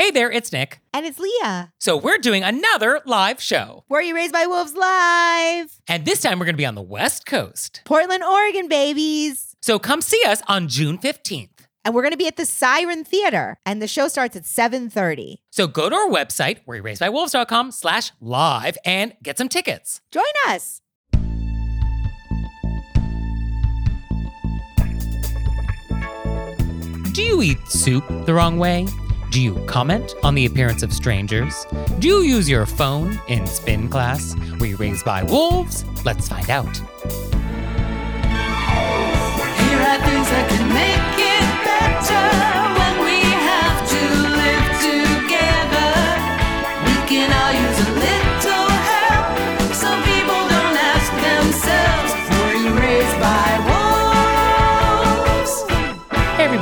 Hey there, it's Nick. And it's Leah. So we're doing another live show. Were You Raised by Wolves Live? And this time we're going to be on the West Coast. Portland, Oregon, babies. So come see us on June 15th. And we're going to be at the Siren Theater. And the show starts at 7.30. So go to our website, wereraisedbywolves.com slash live and get some tickets. Join us. Do you eat soup the wrong way? Do you comment on the appearance of strangers? Do you use your phone in spin class? Were you raised by wolves? Let's find out. Here are things that can make it better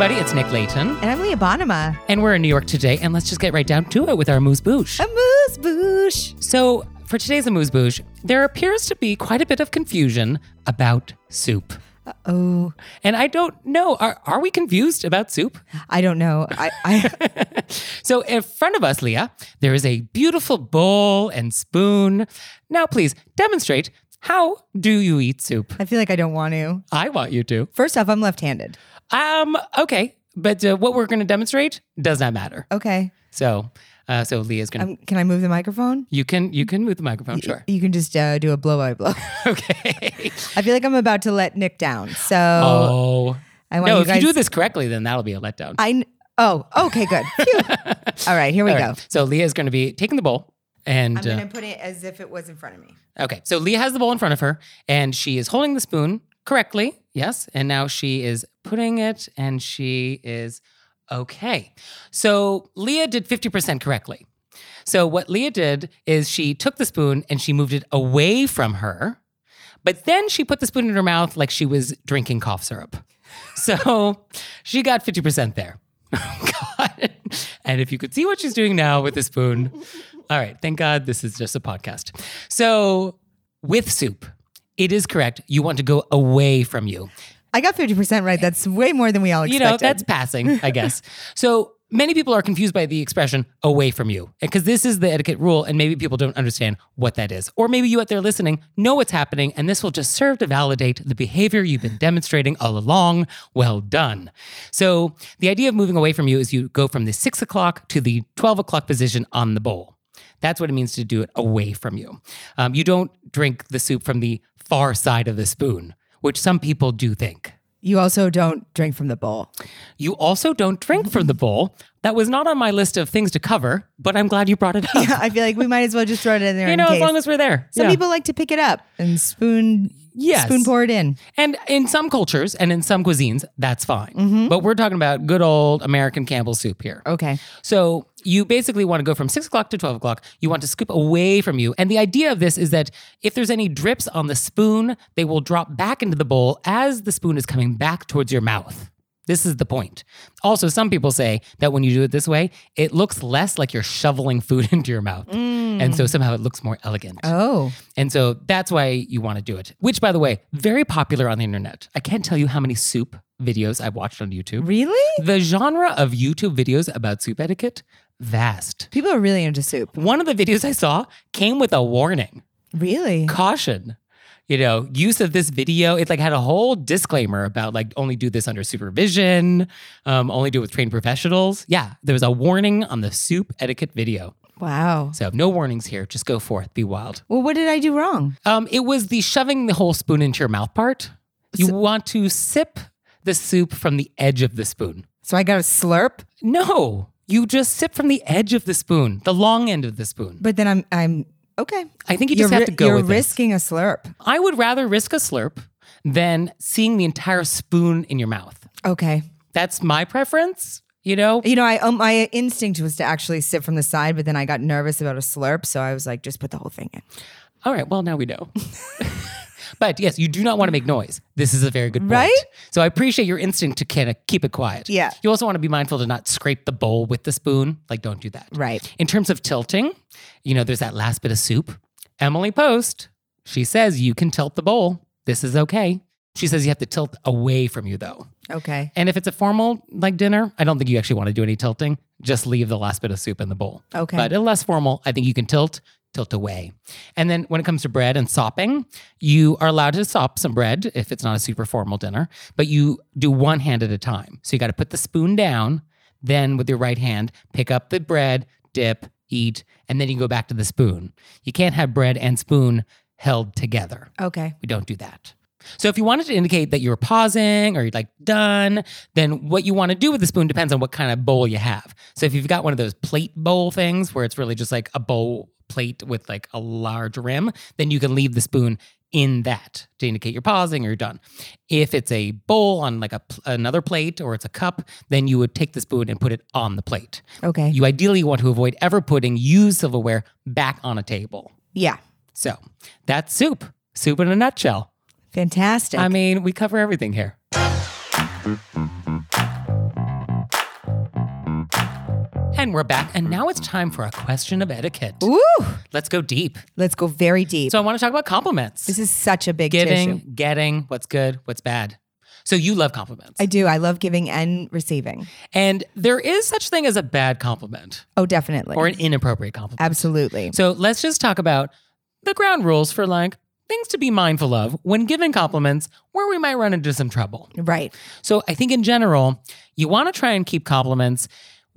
everybody, it's Nick Leighton, And I'm Leah Bonnema. and we're in New York today, and let's just get right down to it with our moose bouche. A moose boosh. So, for today's Amuse Bouche, there appears to be quite a bit of confusion about soup. Oh, And I don't know, are, are we confused about soup? I don't know. I, I So, in front of us, Leah, there is a beautiful bowl and spoon. Now, please demonstrate how do you eat soup? I feel like I don't want to. I want you to. First off, I'm left-handed. Um, okay, but uh, what we're going to demonstrate does not matter. Okay. So, uh, so Leah's going to. Um, can I move the microphone? you can you can move the microphone, sure. You can just uh, do a blow by blow. Okay. I feel like I'm about to let Nick down. So Oh. I want No, you if guys. you do this correctly, then that'll be a letdown. I kn- oh okay good. All right, here we All go. right. So Leah is going to be taking the bowl, and I'm gonna uh, put it as if it was in front of me. okay. So Leah has the bowl in front of her, and she is holding the spoon correctly. Yes, and now she is putting it, and she is okay. So Leah did fifty percent correctly. So what Leah did is she took the spoon and she moved it away from her, but then she put the spoon in her mouth like she was drinking cough syrup. So she got 50% there. And if you could see what she's doing now with the spoon. All right. Thank God this is just a podcast. So with soup, it is correct. You want to go away from you. I got 50% right. That's way more than we all You know, that's passing, I guess. so many people are confused by the expression away from you because this is the etiquette rule and maybe people don't understand what that is. Or maybe you out there listening know what's happening and this will just serve to validate the behavior you've been demonstrating all along. Well done. So the idea of moving away from you is you go from the six o'clock to the 12 o'clock position on the bowl. That's what it means to do it away from you. Um, you don't drink the soup from the far side of the spoon, which some people do think. you also don't drink from the bowl. You also don't drink from the bowl. That was not on my list of things to cover, but I'm glad you brought it up. Yeah, I feel like we might as well just throw it in there. you know, as long as we're there. Some Yeah. people like to pick it up and spoon Yes. spoon pour it in. And in some cultures and in some cuisines, that's fine. Mm-hmm. But we're talking about good old American Campbell's soup here. Okay. So you basically want to go from six o'clock to 12 o'clock. You want to scoop away from you. And the idea of this is that if there's any drips on the spoon, they will drop back into the bowl as the spoon is coming back towards your mouth. This is the point. Also, some people say that when you do it this way, it looks less like you're shoveling food into your mouth. And so mm. somehow it looks more elegant. Oh. And so that's why you want to do it, which, by the way, very popular on the internet. I can't tell you how many soup videos I've watched on YouTube. Really? The genre of YouTube videos about soup etiquette, vast. People are really into soup. One of the videos I saw came with a warning Really? caution. You know, use of this video. It like had a whole disclaimer about like only do this under supervision, um, only do it with trained professionals. Yeah, there was a warning on the soup etiquette video. Wow. So no warnings here. Just go forth, be wild. Well, what did I do wrong? Um, it was the shoving the whole spoon into your mouth part. You want to sip the soup from the edge of the spoon. So I got a slurp, No, you just sip from the edge of the spoon, the long end of the spoon. but then I'm I'm okay. I think you You're, just have to go you're risking a slurp. I would rather risk a slurp than seeing the entire spoon in your mouth. Okay. That's my preference. You know, You know, I um, my instinct was to actually sit from the side, but then I got nervous about a slurp, so I was like, just put the whole thing in. all right. Well, now we know. but yes, you do not want to make noise. This is a very good point. Right? So I appreciate your instinct to kind of keep it quiet. Yeah. You also want to be mindful to not scrape the bowl with the spoon. Like, don't do that. Right. In terms of tilting, you know, there's that last bit of soup. Emily Post, she says you can tilt the bowl. This is okay. She says you have to tilt away from you though. Okay. And if it's a formal like dinner, I don't think you actually want to do any tilting. Just leave the last bit of soup in the bowl. Okay. But a less formal, I think you can tilt, tilt away. And then when it comes to bread and sopping, you are allowed to sop some bread if it's not a super formal dinner, but you do one hand at a time. So you got to put the spoon down, then with your right hand, pick up the bread, dip, eat, and then you go back to the spoon. You can't have bread and spoon held together. Okay. We don't do that. So if you wanted to indicate that you're pausing or you're like done, then what you want to do with the spoon depends on what kind of bowl you have. So if you've got one of those plate bowl things where it's really just like a bowl plate with like a large rim, then you can leave the spoon in that to indicate you're pausing or you're done. If it's a bowl on like a another plate or it's a cup, then you would take the spoon and put it on the plate. Okay. You ideally want to avoid ever putting used silverware back on a table. yeah. So that's soup. Soup in a nutshell. Fantastic. I mean, we cover everything here. And we're back, and now it's time for a question of etiquette. Ooh. Let's go deep. Let's go very deep. So, I want to talk about compliments this is such a big giving, tissue. getting, what's good, what's bad. So, you love compliments. I do. I love giving and receiving. and there is such thing as a bad compliment Oh, definitely. or an inappropriate compliment. Absolutely. So, let's just talk about the ground rules for like things to be mindful of when giving compliments where we might run into some trouble. Right. So I think in general, you want to try and keep compliments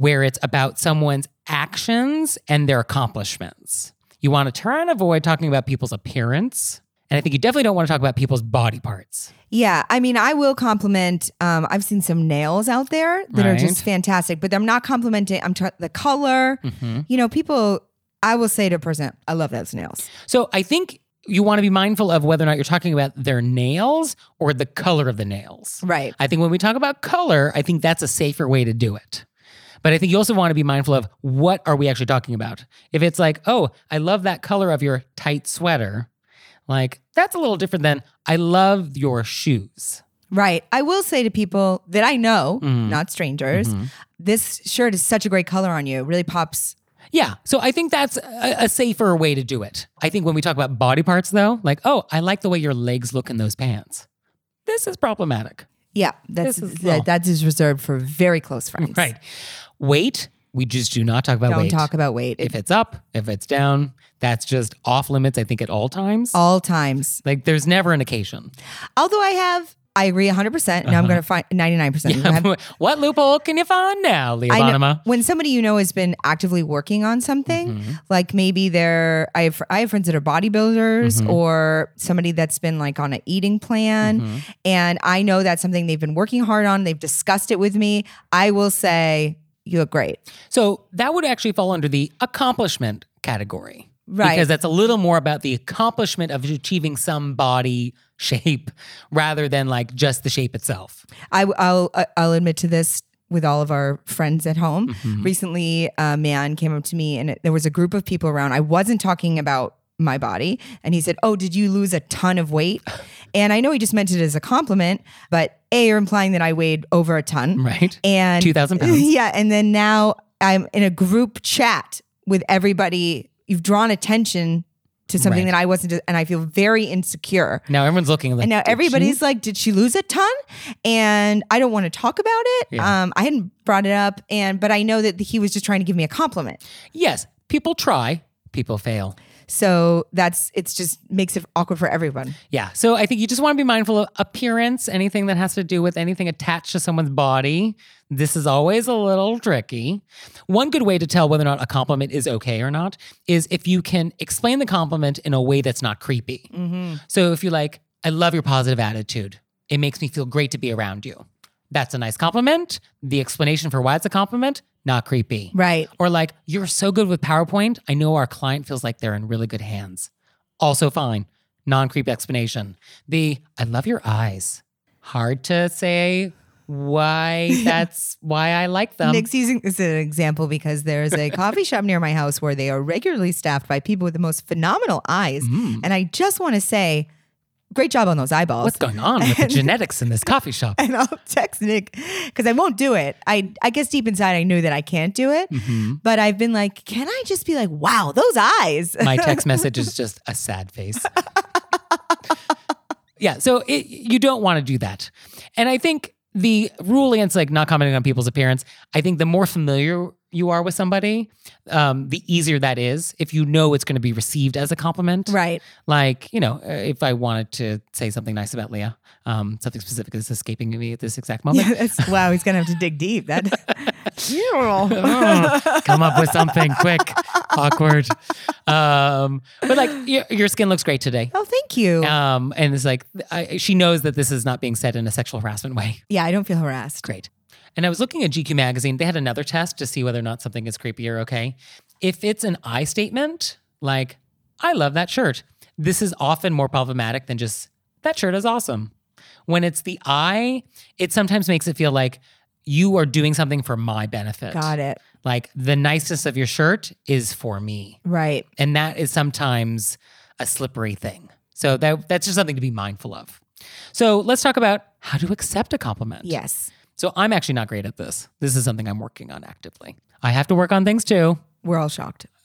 where it's about someone's actions and their accomplishments. You want to try and avoid talking about people's appearance. And I think you definitely don't want to talk about people's body parts. Yeah, I mean, I will compliment. Um, I've seen some nails out there that are just fantastic, but I'm not complimenting. I'm the color. Mm-hmm. You know, people. I will say to a person, "I love those nails." So I think you want to be mindful of whether or not you're talking about their nails or the color of the nails. Right. I think when we talk about color, I think that's a safer way to do it. But I think you also want to be mindful of what are we actually talking about. If it's like, "Oh, I love that color of your tight sweater." Like, that's a little different than I love your shoes. Right. I will say to people that I know, Mm-hmm. not strangers, this shirt is such a great color on you. It really pops. Yeah. So I think that's a, a safer way to do it. I think when we talk about body parts, though, like, oh, I like the way your legs look in those pants. This is problematic. Yeah, that's that, that is reserved for very close friends. Right. Weight, we just do not talk about Don't weight. talk about weight. if it's up, if it's down, that's just off limits, I think, at all times. all times. Like, there's never an occasion. Although I have, I agree 100%. Now I'm going to find 99%. I have- what loophole can you find now, Leah I know, Bonnema? when somebody you know has been actively working on something, Mm-hmm. like maybe they're I have I have friends that are bodybuilders Mm-hmm. or somebody that's been like on an eating plan, Mm-hmm. and I know that's something they've been working hard on. They've discussed it with me. I will say you look great. So that would actually fall under the accomplishment category. Right. Because that's a little more about the accomplishment of achieving some body shape rather than like just the shape itself. I, will I'll admit to this with all of our friends at home. Mm-hmm. Recently, a man came up to me and it, there was a group of people around. I wasn't talking about my body. And he said, Oh, did you lose a ton of weight? And I know he just meant it as a compliment, but A, you're implying that I weighed over a ton. Right. And 2,000 pounds. Yeah. And then now I'm in a group chat with everybody. You've drawn attention to something Right. that I wasn't, and I feel very insecure. Now everyone's looking like And now "Did she?" everybody's like, "Did she lose a ton?" And I don't want to talk about it. Yeah. Um, I hadn't brought it up, and but I know that he was just trying to give me a compliment. Yes, people try, people fail. So that's it's just makes it awkward for everyone. Yeah. So I think you just want to be mindful of appearance, anything that has to do with anything attached to someone's body. This is always a little tricky. One good way to tell whether or not a compliment is okay or not is if you can explain the compliment in a way that's not creepy. Mm-hmm. So if you're like, I love your positive attitude, it makes me feel great to be around you. That's a nice compliment. The explanation for why it's a compliment, not creepy. Right. Or like, you're so good with PowerPoint. I know our client feels like they're in really good hands. Also fine. Non creep explanation. The I love your eyes. Hard to say why that's why I like them. Nick's using this as an example because there's a coffee shop near my house where they are regularly staffed by people with the most phenomenal eyes. Mm. And I just want to say, great job on those eyeballs. What's going on with the genetics in this coffee shop? and I'll text Nick because I won't do it. I I guess deep inside I knew that I can't do it, Mm-hmm. but I've been like, can I just be like, wow, those eyes? My text message is just a sad face. yeah, so it, you don't want to do that. And I think the rule against like not commenting on people's appearance, I think the more familiar you are with somebody, um, the easier that is if you know it's going to be received as a compliment. right. Like, you know, uh, if I wanted to say something nice about Leah, um, something specific is escaping me at this exact moment. Yeah, wow, he's gonna have to dig deep. That. Oh, come up with something quick, awkward. Um, but like your, your skin looks great today. oh, thank you. Um, and it's like I, she knows that this is not being said in a sexual harassment way. yeah, I don't feel harassed. Great. And I was looking at GQ magazine. They had another test to see whether or not something is creepy or okay. If it's an I statement, like "I love that shirt," this is often more problematic than just "that shirt is awesome." When it's the I, it sometimes makes it feel like you are doing something for my benefit. Got it. Like the niceness of your shirt is for me. Right. And that is sometimes a slippery thing. So that that's just something to be mindful of. So let's talk about how to accept a compliment. Yes. So I'm actually not great at this. This is something I'm working on actively. I have to work on things too. We're all shocked.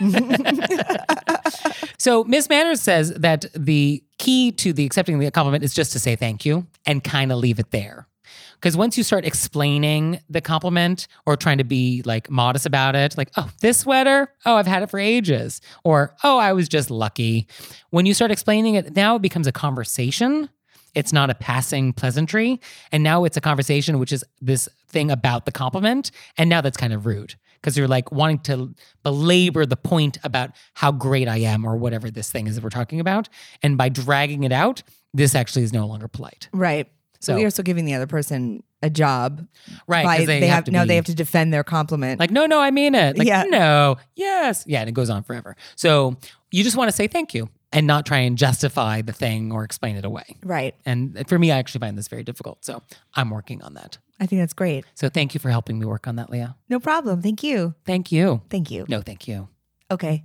So Miss Manners says that the key to the accepting the compliment is just to say thank you and kind of leave it there. Because once you start explaining the compliment or trying to be like modest about it, like, oh, this sweater, oh, I've had it for ages, or oh, I was just lucky. When you start explaining it, now it becomes a conversation. It's not a passing pleasantry. And now it's a conversation, which is this thing about the compliment. And now that's kind of rude because you're like wanting to belabor the point about how great I am or whatever this thing is that we're talking about. And by dragging it out, this actually is no longer polite. Right. So we are still giving the other person a job. Right. by- Because they, have, now be- they have to defend their compliment. like, no, no, I mean it. Like, Yeah. no, yes. Yeah. And it goes on forever. So you just want to say thank you and not try and justify the thing or explain it away. right. And for me, I actually find this very difficult. So I'm working on that. I think that's great. So thank you for helping me work on that, Leah. No problem. Thank you. Thank you. Thank you. No, thank you. Okay.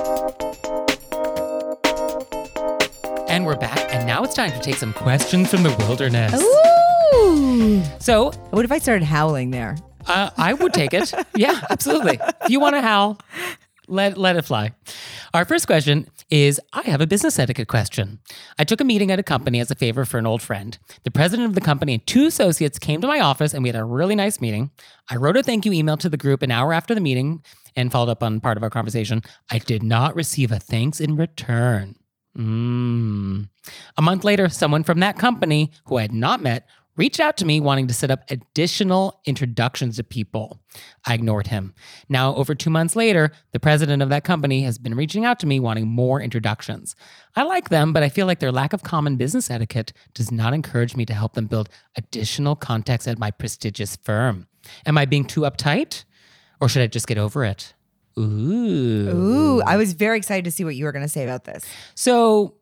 And we're back, and now it's time to take some questions from the wilderness. Ooh. So What if I started howling there? uh, I would take it. Yeah, absolutely. If you want to howl, let, let it fly. Our first question is I have a business etiquette question. I took a meeting at a company as a favor for an old friend. The president of the company and two associates came to my office and we had a really nice meeting. I wrote a thank you email to the group an hour after the meeting and followed up on part of our conversation. I did not receive a thanks in return. Mm. A month later, someone from that company who I had not met reached out to me wanting to set up additional introductions to people. I ignored him. Now, over two months later, the president of that company has been reaching out to me wanting more introductions. I like them, but I feel like their lack of common business etiquette does not encourage me to help them build additional contacts at my prestigious firm. Am I being too uptight? Or should I just get over it? Ooh. Ooh, I was very excited to see what you were going to say about this. So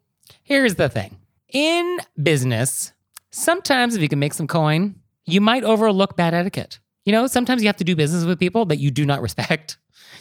here's the thing in business, sometimes if you can make some coin, you might overlook bad etiquette. You know, sometimes you have to do business with people that you do not respect,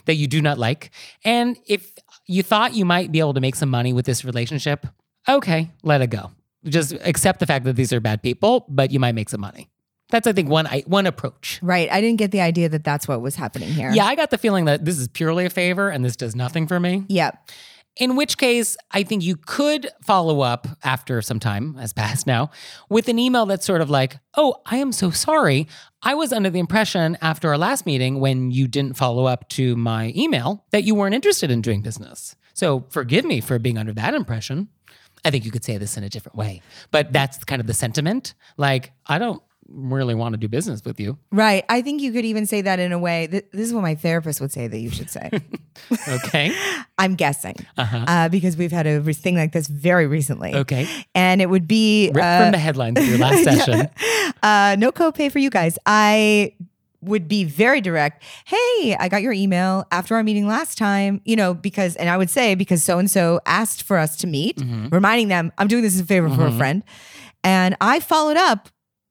that you do not like. And if you thought you might be able to make some money with this relationship, okay, let it go. Just accept the fact that these are bad people, but you might make some money. That's, I think, one I- one approach. Right. I didn't get the idea that that's what was happening here. Yeah, I got the feeling that this is purely a favor and this does nothing for me. Yep. In which case, I think you could follow up after some time has passed now with an email that's sort of like, Oh, I am so sorry. I was under the impression after our last meeting when you didn't follow up to my email that you weren't interested in doing business. So forgive me for being under that impression. I think you could say this in a different way, but that's kind of the sentiment. Like, I don't really want to do business with you. Right. I think you could even say that in a way. Th- this is what my therapist would say that you should say. Okay. I'm guessing Uh-huh. uh, because we've had a thing like this very recently. Okay. And it would be uh, from the headlines of your last session. uh, no copay for you guys. I would be very direct. Hey, I got your email after our meeting last time, you know, because, and I would say, because so and so asked for us to meet, Mm-hmm. reminding them I'm doing this as a favor for a friend. And I followed up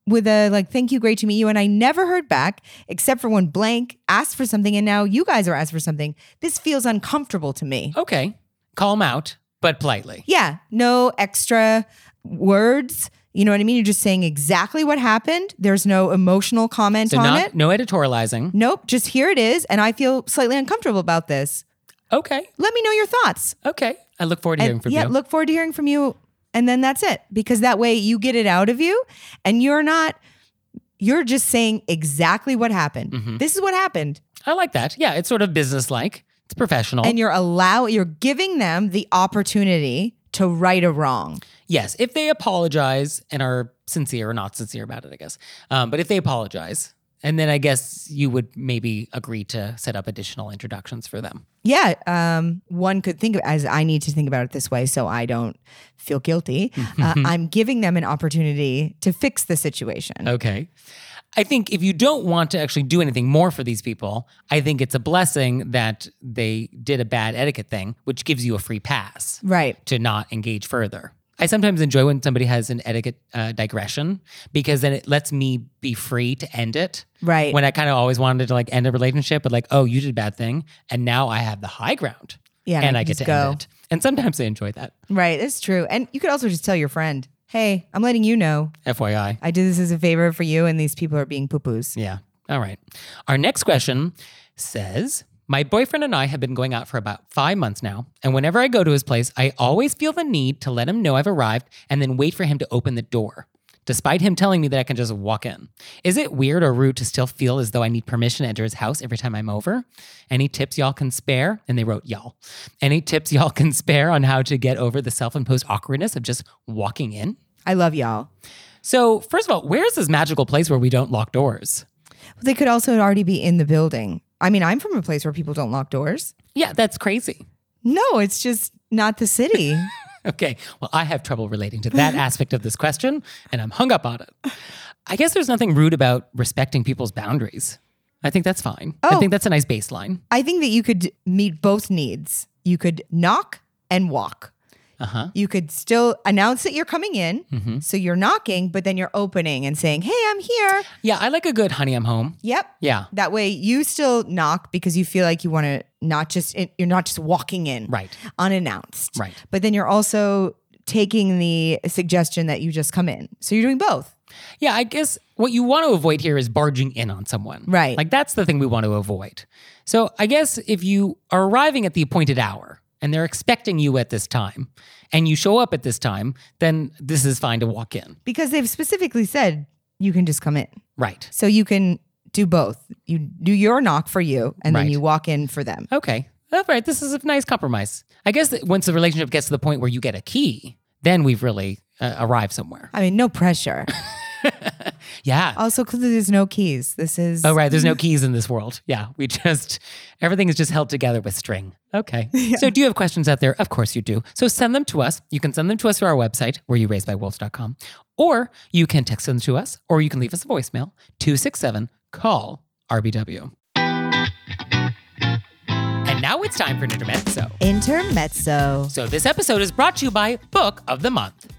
with a like, thank you, great to meet you. And I never heard back except for when blank asked for something. And now you guys are asked for something. This feels uncomfortable to me. Okay. Call them out, but politely. Yeah, no extra words. You know what I mean? You're just saying exactly what happened. There's no emotional comment So on not it. no editorializing. Nope, just here it is. And I feel slightly uncomfortable about this. Okay. Let me know your thoughts. Okay. I look forward to hearing And from yeah, you. look forward to hearing from you. And then that's it. Because that way you get it out of you and you're not, you're just saying exactly what happened. Mm-hmm. This is what happened. I like that. Yeah, it's sort of business-like. It's professional. And you're allow you're giving them the opportunity to right a wrong. yes, if they apologize and are sincere or not sincere about it, I guess. Um, but if they apologize, and then I guess you would maybe agree to set up additional introductions for them. Yeah, um, one could think of as I need to think about it this way, so I don't feel guilty. uh, I'm giving them an opportunity to fix the situation. Okay. I think if you don't want to actually do anything more for these people, I think it's a blessing that they did a bad etiquette thing, which gives you a free pass. Right. to not engage further. I sometimes enjoy when somebody has an etiquette uh, digression because then it lets me be free to end it. Right. When I kind of always wanted to like end a relationship, but like, oh, you did a bad thing, and now I have the high ground. Yeah, and I get to end go. it. And sometimes I enjoy that. Right. It's true. And you could also just tell your friend, hey, I'm letting you know FYI. I did this as a favor for you, and these people are being poo poos. Yeah. All right. Our next question says My boyfriend and I have been going out for about five months now. And whenever I go to his place, I always feel the need to let him know I've arrived and then wait for him to open the door, despite him telling me that I can just walk in. Is it weird or rude to still feel as though I need permission to enter his house every time I'm over? Any tips y'all can spare? And they wrote y'all. Any tips y'all can spare on how to get over the self imposed awkwardness of just walking in? I love y'all. So, first of all, where's this magical place where we don't lock doors? They could also already be in the building. I mean, I'm from a place where people don't lock doors. Yeah, that's crazy. No, it's just not the city. Okay. Well, I have trouble relating to that aspect of this question, and I'm hung up on it. I guess there's nothing rude about respecting people's boundaries. I think that's fine. I Oh. think that's a nice baseline. I think that you could meet both needs. You could knock and walk. Uh huh. You could still announce that you're coming in. Mm-hmm. So you're knocking, but then you're opening and saying, Hey, I'm here. Yeah, I like a good honey, I'm home. Yep. Yeah. That way you still knock because you feel like you want to not just, you're not just walking in Right. unannounced. Right. But then you're also taking the suggestion that you just come in. So you're doing both. Yeah, I guess what you want to avoid here is barging in on someone. Right. Like that's the thing we want to avoid. So I guess if you are arriving at the appointed hour and they're expecting you at this time and you show up at this time, then this is fine to walk in. Because they've specifically said you can just come in. Right. So you can do both. You do your knock for you and Right. then you walk in for them. Okay. All right. This is a nice compromise. I guess that once the relationship gets to the point where you get a key, then we've really uh, arrived somewhere. I mean, no pressure. Yeah. also, clearly there's no keys. This is Oh, right. There's no keys in this world. Yeah. We just, everything is just held together with string. Okay. So, do you have questions out there? Of course you do. So, send them to us. You can send them to us through our website, where you wolves.com, or you can text them to us, or you can leave us a voicemail 267 call RBW. And now it's time for an intermezzo. intermezzo. So, this episode is brought to you by Book of the Month.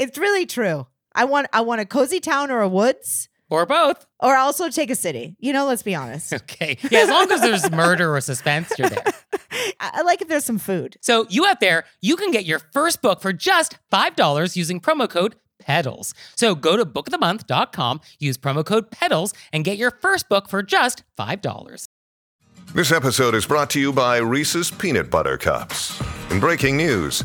It's really true. I want I want a cozy town or a woods or both. or also take a city. You know, let's be honest. Okay. Yeah, as long as there's murder or suspense, you're there. I, I like if there's some food. So, you out there, you can get your first book for just $5 using promo code PEDALS. So, go to bookofthemonth.com, use promo code PEDALS, and get your first book for just $5. This episode is brought to you by Reese's Peanut Butter Cups. In breaking news,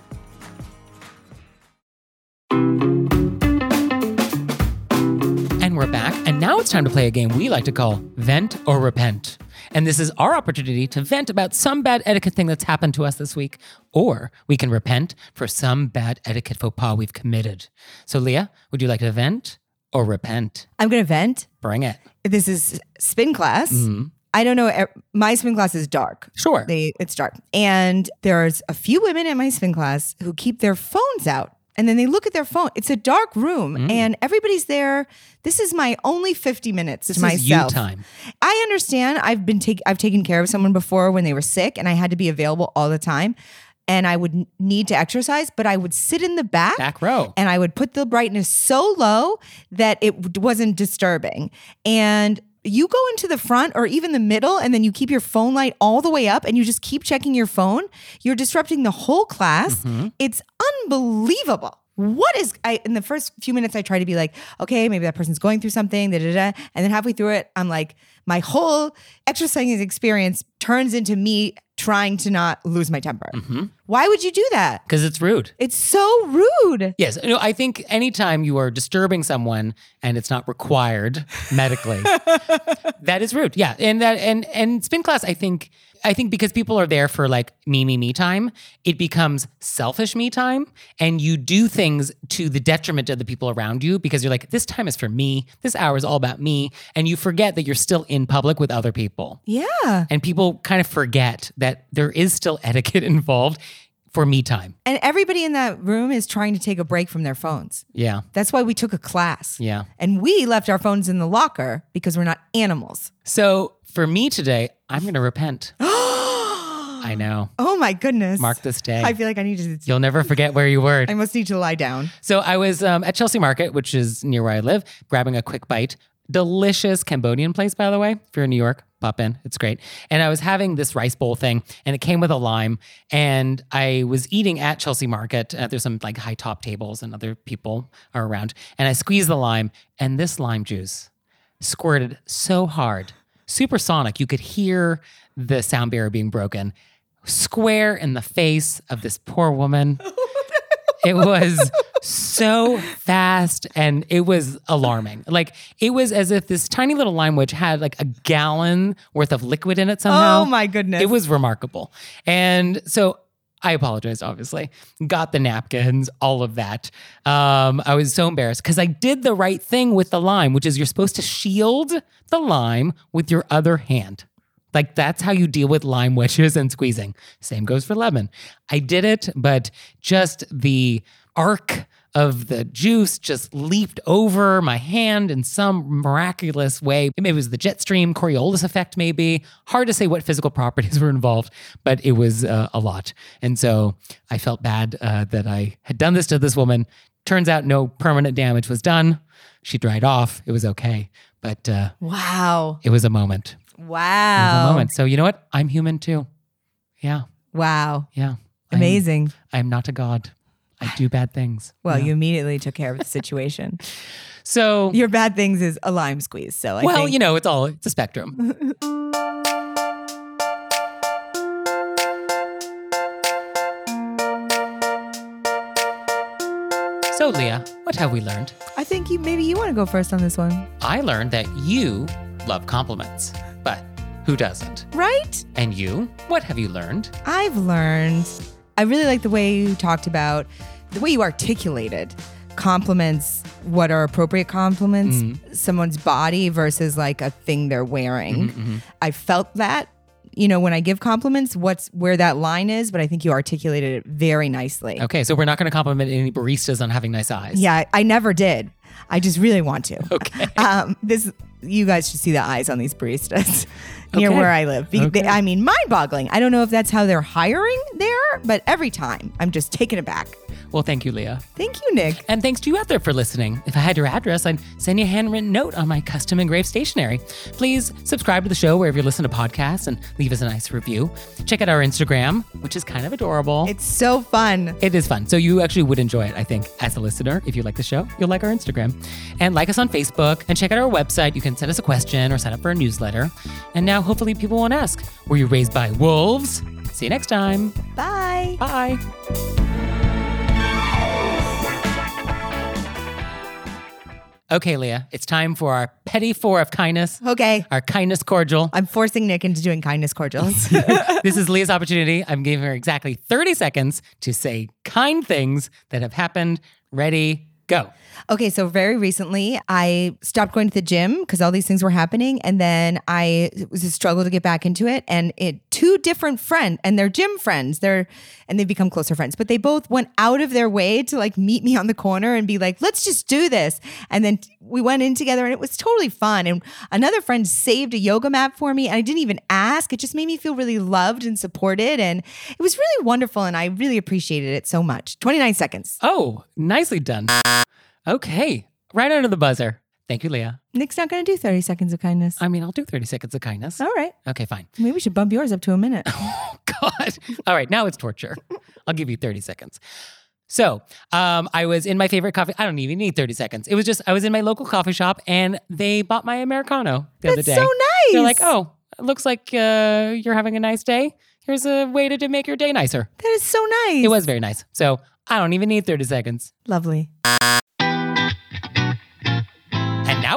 It's time to play a game we like to call Vent or Repent. And this is our opportunity to vent about some bad etiquette thing that's happened to us this week, or we can repent for some bad etiquette faux pas we've committed. So, Leah, would you like to vent or repent? I'm going to vent. Bring it. This is spin class. Mm-hmm. I don't know. My spin class is dark. Sure. They it's dark. And there's a few women in my spin class who keep their phones out. And then they look at their phone. It's a dark room mm. and everybody's there. This is my only 50 minutes This to is you myself. time. I understand. I've been take I've taken care of someone before when they were sick and I had to be available all the time. And I would need to exercise, but I would sit in the back, Back row. and I would put the brightness so low that it wasn't disturbing. And you go into the front or even the middle, and then you keep your phone light all the way up and you just keep checking your phone. You're disrupting the whole class. Mm-hmm. It's unbelievable. What is I in the first few minutes I try to be like, okay, maybe that person's going through something, da da da. And then halfway through it, I'm like, my whole exercising experience turns into me trying to not lose my temper. Mm-hmm. Why would you do that? Because it's rude. It's so rude. Yes, no, I think anytime you are disturbing someone and it's not required medically, that is rude. Yeah, and that and and spin class, I think, I think because people are there for like me, me, me time, it becomes selfish me time, and you do things to the detriment of the people around you because you're like, this time is for me, this hour is all about me, and you forget that you're still in public with other people, Yeah. and people kind of forget that there is still etiquette involved for me time. And everybody in that room is trying to take a break from their phones. Yeah, That's why we took a class. yeah. And we left our phones in the locker because we're not animals. So for me today, I'm going to repent. I know. Oh my goodness. Mark this day. I feel like I need to You'll never forget where you were. I must need to lie down. So I was um, at Chelsea Market, which is near where I live, grabbing a quick bite. Delicious Cambodian place, by the way. If you're in New York, pop in. It's great. And I was having this rice bowl thing, and it came with a lime. And I was eating at Chelsea Market. Uh, there's some like high top tables, and other people are around. And I squeezed the lime, and this lime juice squirted so hard, supersonic. You could hear the sound barrier being broken, square in the face of this poor woman. It was so fast and it was alarming. Like it was as if this tiny little lime witch had like a gallon worth of liquid in it somehow. Oh my goodness. It was remarkable. And so I apologized, obviously. Got the napkins, all of that. Um, I was so embarrassed because I did the right thing with the lime, which is you're supposed to shield the lime with your other hand. Like that's how you deal with lime wedges and squeezing. Same goes for lemon. I did it, but just the arc of the juice just leaped over my hand in some miraculous way. Maybe it was the jet stream, Coriolis effect, maybe. Hard to say what physical properties were involved, but it was uh, a lot. And so I felt bad uh, that I had done this to this woman. Turns out no permanent damage was done. She dried off. It was okay. But uh, wow. it was a moment. It was a Wow. moment. So you know what? I'm human too. Yeah. Wow. Yeah. Amazing. I'm, not a god. I do bad things. well, Yeah. you immediately took care of the situation. So Your bad things is a lime squeeze. So I well, think you know, it's all it's a spectrum. so Leah, what have we learned? I think you maybe you want to go first on this one. I learned that you love compliments, but who doesn't? Right? And you, what have you learned? I've learned I really like the way you talked about the way you articulated compliments what are appropriate compliments Mm-hmm. someone's body versus like a thing they're wearing Mm-hmm, i felt that you know when i give compliments what's where that line is but i think you articulated it very nicely Okay, so we're not going to compliment any baristas on having nice eyes. yeah I, I never did i just really want to Okay. um this you guys should see the eyes on these baristas near Okay. where I live. Be- Okay. they- I mean, mind boggling. I don't know if that's how they're hiring there, but every time I'm just taken aback. Well, thank you, Leah. Thank you, Nick. And thanks to you out there for listening. If I had your address, I'd send you a handwritten note on my custom engraved stationery. Please subscribe to the show wherever you listen to podcasts and leave us a nice review. Check out our Instagram, which is kind of adorable. It's so fun. It is fun. So you actually would enjoy it, I think, as a listener. If you like the show, you'll like our Instagram. And like us on Facebook and check out our website. You can send us a question or sign up for a newsletter. And now hopefully people won't ask, were you raised by wolves? See you next time. Bye. Bye. Okay, Leah, it's time for our petit four of kindness, Okay. our kindness cordial. I'm forcing Nick into doing kindness cordials. this is Leah's opportunity. I'm giving her exactly 30 seconds to say kind things that have happened. Ready, go. Okay, so very recently I stopped going to the gym because all these things were happening, and then I was a struggle to get back into it. And it two different friends, and they're gym friends. They're and they become closer friends, but they both went out of their way to like meet me on the corner and be like, "Let's just do this." And then we went in together, and it was totally fun. And another friend saved a yoga mat for me, and I didn't even ask. It just made me feel really loved and supported, and it was really wonderful. And I really appreciated it so much. Twenty nine seconds. Oh, nicely done. Okay, right under the buzzer. Thank you, Leah. Nick's not going to do thirty seconds of kindness. I mean, I'll do 30 seconds of kindness. All right. Okay, fine. Maybe we should bump yours up to a minute. Oh, God. All right, now it's torture. I'll give you 30 seconds. So, um, I was in my favorite coffee. I don't even need 30 seconds. It was just, I was in my local coffee shop and they bought my Americano the other That's day. so nice. They're like, oh, it looks like uh, you're having a nice day. Here's a way to, to make your day nicer. That is so nice. It was very nice. So, I don't even need 30 seconds. lovely.